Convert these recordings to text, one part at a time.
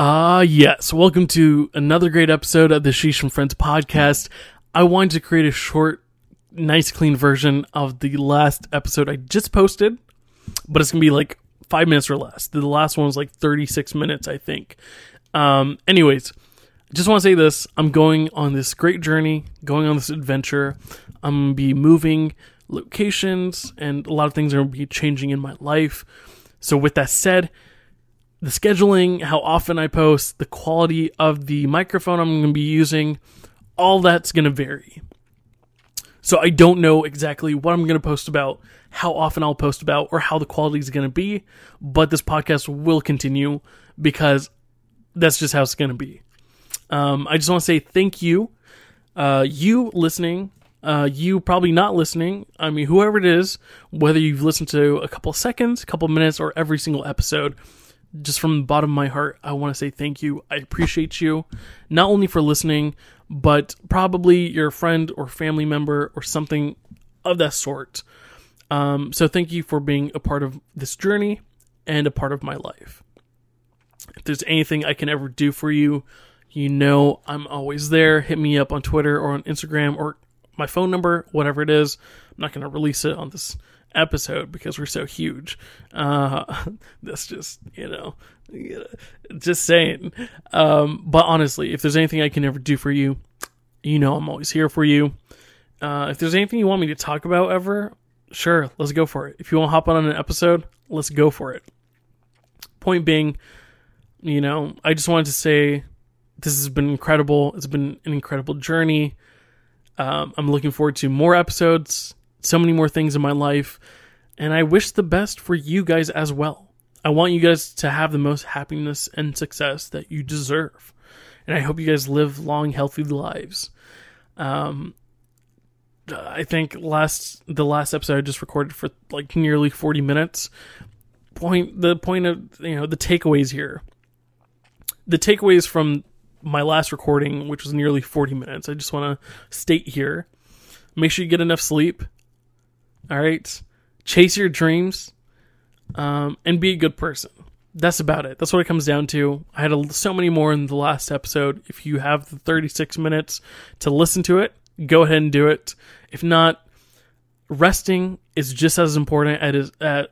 Ah, yes. Welcome to another great episode of the Sheesh and Friends podcast. I wanted to create a short, nice, clean version of the last episode I just posted, but it's going to be like five minutes or less. The last one was like 36 minutes, I think. Um, anyways, just want to say this I'm going on this great journey, going on this adventure. I'm going to be moving locations, and a lot of things are going to be changing in my life. So, with that said, the scheduling, how often I post, the quality of the microphone I'm going to be using, all that's going to vary. So I don't know exactly what I'm going to post about, how often I'll post about, or how the quality is going to be, but this podcast will continue because that's just how it's going to be. Um, I just want to say thank you, uh, you listening, uh, you probably not listening. I mean, whoever it is, whether you've listened to a couple seconds, a couple minutes, or every single episode just from the bottom of my heart, I want to say thank you. I appreciate you, not only for listening, but probably your friend or family member or something of that sort. Um, so thank you for being a part of this journey and a part of my life. If there's anything I can ever do for you, you know I'm always there. Hit me up on Twitter or on Instagram or my phone number, whatever it is. I'm not going to release it on this episode because we're so huge. Uh, that's just, you know, just saying. Um, but honestly, if there's anything I can ever do for you, you know, I'm always here for you. Uh, if there's anything you want me to talk about ever, sure, let's go for it. If you want to hop on an episode, let's go for it. Point being, you know, I just wanted to say this has been incredible. It's been an incredible journey. Um, I'm looking forward to more episodes so many more things in my life, and I wish the best for you guys as well. I want you guys to have the most happiness and success that you deserve. And I hope you guys live long, healthy lives. Um, I think last the last episode I just recorded for like nearly 40 minutes. Point the point of you know the takeaways here. The takeaways from my last recording, which was nearly 40 minutes. I just want to state here. Make sure you get enough sleep. All right, chase your dreams, um, and be a good person. That's about it. That's what it comes down to. I had a, so many more in the last episode. If you have the 36 minutes to listen to it, go ahead and do it. If not, resting is just as important as uh,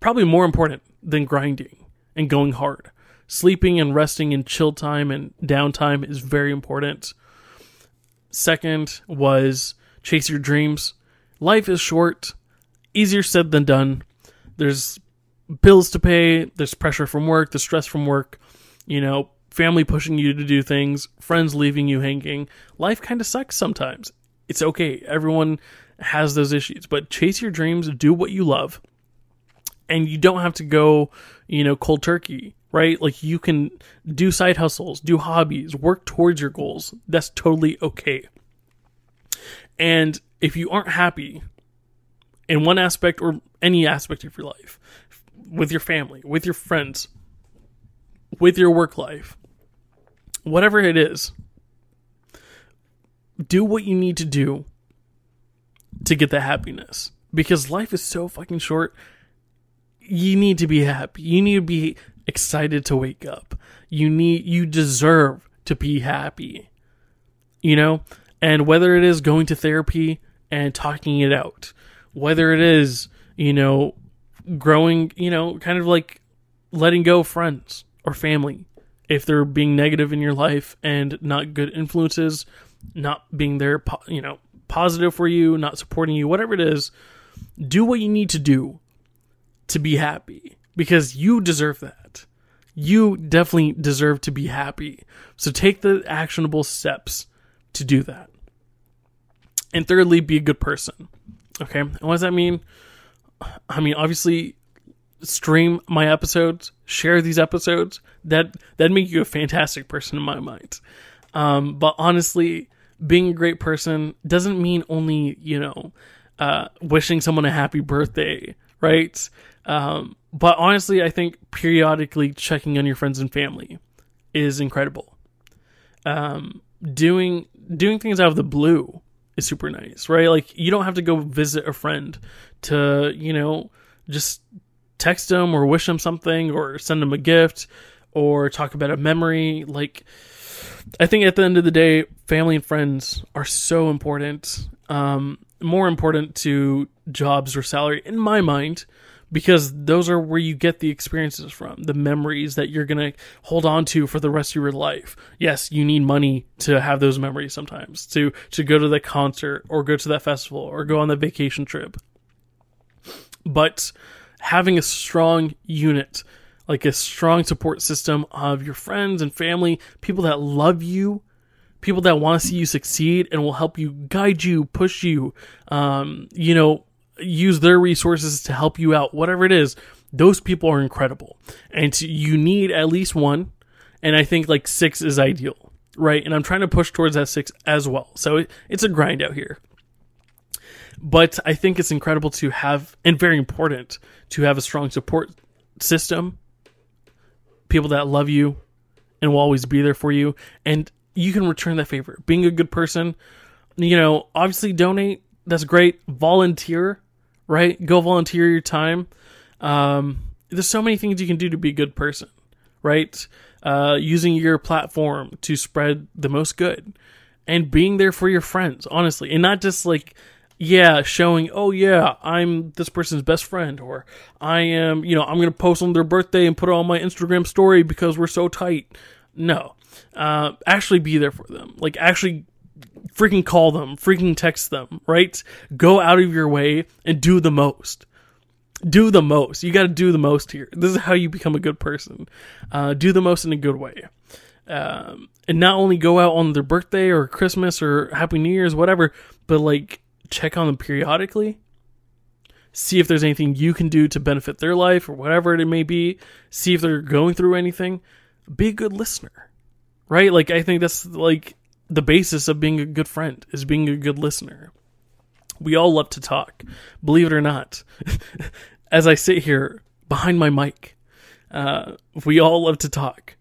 probably more important than grinding and going hard. Sleeping and resting in chill time and downtime is very important. Second was chase your dreams. Life is short easier said than done. There's bills to pay, there's pressure from work, the stress from work, you know, family pushing you to do things, friends leaving you hanging. Life kind of sucks sometimes. It's okay. Everyone has those issues, but chase your dreams, do what you love. And you don't have to go, you know, cold turkey, right? Like you can do side hustles, do hobbies, work towards your goals. That's totally okay. And if you aren't happy in one aspect or any aspect of your life, with your family, with your friends, with your work life, whatever it is, do what you need to do to get the happiness because life is so fucking short. You need to be happy. You need to be excited to wake up. You need you deserve to be happy. You know? And whether it is going to therapy and talking it out, whether it is, you know, growing, you know, kind of like letting go friends or family if they're being negative in your life and not good influences, not being there, you know, positive for you, not supporting you, whatever it is, do what you need to do to be happy because you deserve that. You definitely deserve to be happy. So take the actionable steps to do that. And thirdly, be a good person. Okay, And what does that mean? I mean, obviously, stream my episodes, share these episodes. That that make you a fantastic person in my mind. Um, but honestly, being a great person doesn't mean only you know uh, wishing someone a happy birthday, right? Um, but honestly, I think periodically checking on your friends and family is incredible. Um, doing doing things out of the blue is super nice, right? Like you don't have to go visit a friend to, you know, just text them or wish them something or send them a gift or talk about a memory. Like, I think at the end of the day, family and friends are so important. Um, more important to jobs or salary, in my mind, because those are where you get the experiences from, the memories that you're going to hold on to for the rest of your life. Yes, you need money to have those memories sometimes, to to go to the concert or go to that festival or go on the vacation trip. But having a strong unit, like a strong support system of your friends and family, people that love you, people that want to see you succeed and will help you guide you, push you, um, you know, use their resources to help you out, whatever it is, those people are incredible. And you need at least one. And I think like six is ideal, right? And I'm trying to push towards that six as well. So it, it's a grind out here. But I think it's incredible to have, and very important to have a strong support system, people that love you and will always be there for you. And you can return that favor. Being a good person, you know, obviously donate. That's great. Volunteer right? Go volunteer your time. Um, there's so many things you can do to be a good person, right? Uh, using your platform to spread the most good and being there for your friends, honestly, and not just like, yeah, showing, oh yeah, I'm this person's best friend, or I am, you know, I'm gonna post on their birthday and put it on my Instagram story because we're so tight. No, uh, actually be there for them. Like actually freaking call them, freaking text them, right? Go out of your way and do the most. Do the most. You got to do the most here. This is how you become a good person. Uh, do the most in a good way. Um, and not only go out on their birthday or Christmas or Happy New Year's, whatever, but like check on them periodically. See if there's anything you can do to benefit their life or whatever it may be. See if they're going through anything. Be a good listener, right? Like, I think that's like the basis of being a good friend is being a good listener. We all love to talk, believe it or not. As I sit here behind my mic, uh, we all love to talk,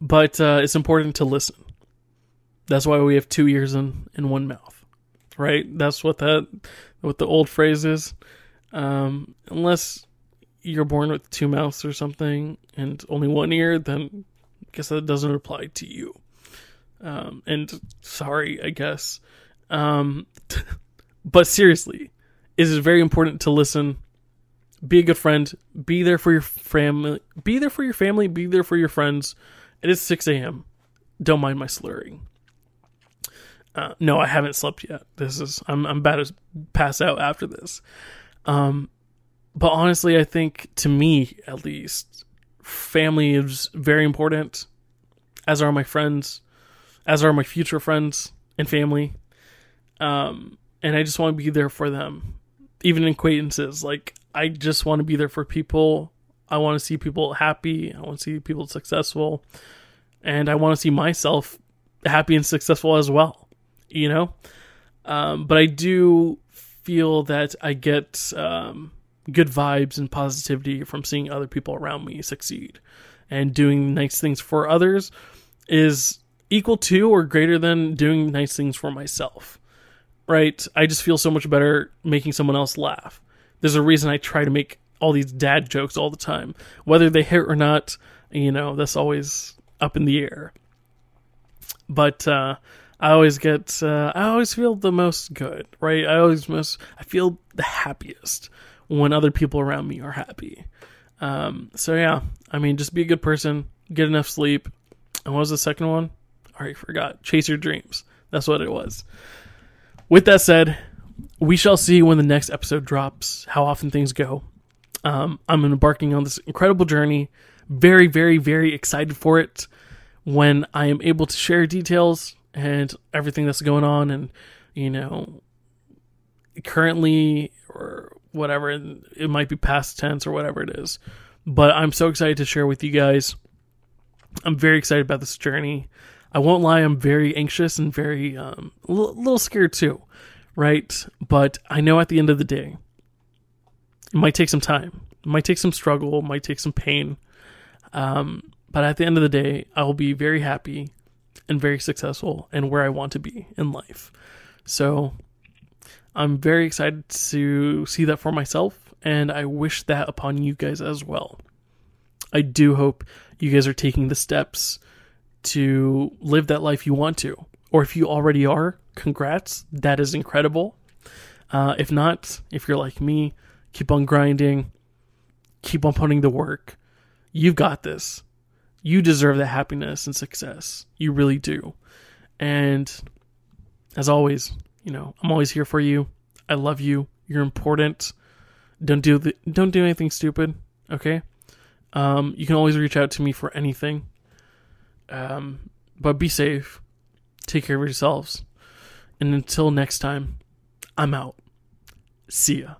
but uh, it's important to listen. That's why we have two ears and, and one mouth, right? That's what that what the old phrase is. Um, unless you're born with two mouths or something and only one ear, then I guess that doesn't apply to you. Um, and sorry, I guess. Um, but seriously, it is very important to listen. Be a good friend. Be there for your family. Be there for your family. Be there for your friends. It is 6 a.m. Don't mind my slurring. Uh, no, I haven't slept yet. This is I'm I'm about to pass out after this. Um, but honestly, I think to me at least, family is very important, as are my friends as are my future friends and family. Um, and I just want to be there for them, even acquaintances. Like I just want to be there for people. I want to see people happy. I want to see people successful, and I want to see myself happy and successful as well. You know, um, but I do feel that I get um, good vibes and positivity from seeing other people around me succeed and doing nice things for others is equal to or greater than doing nice things for myself. Right? I just feel so much better making someone else laugh. There's a reason I try to make all these dad jokes all the time. Whether they hit or not, you know, that's always up in the air. But uh, I always get, uh, I always feel the most good, right? I always most, I feel the happiest when other people around me are happy. Um, so yeah, I mean, just be a good person, get enough sleep. And what was the second one? Already forgot. Chase your dreams. That's what it was. With that said, we shall see when the next episode drops, how often things go. Um, I'm embarking on this incredible journey. Very, very, very excited for it. When I am able to share details and everything that's going on, and you know, currently or whatever, it might be past tense or whatever it is. But I'm so excited to share with you guys. I'm very excited about this journey. I won't lie, I'm very anxious and very um, a little scared too, right? But I know at the end of the day, it might take some time, it might take some struggle, it might take some pain. Um, but at the end of the day, I will be very happy and very successful and where I want to be in life. So I'm very excited to see that for myself, and I wish that upon you guys as well. I do hope you guys are taking the steps to live that life you want to. Or if you already are, congrats. That is incredible. Uh, if not, if you're like me, keep on grinding, keep on putting the work. You've got this. You deserve that happiness and success. You really do. And as always, you know, I'm always here for you. I love you. You're important. Don't do the, don't do anything stupid, okay? Um, you can always reach out to me for anything. Um, but be safe. Take care of yourselves. And until next time, I'm out. See ya.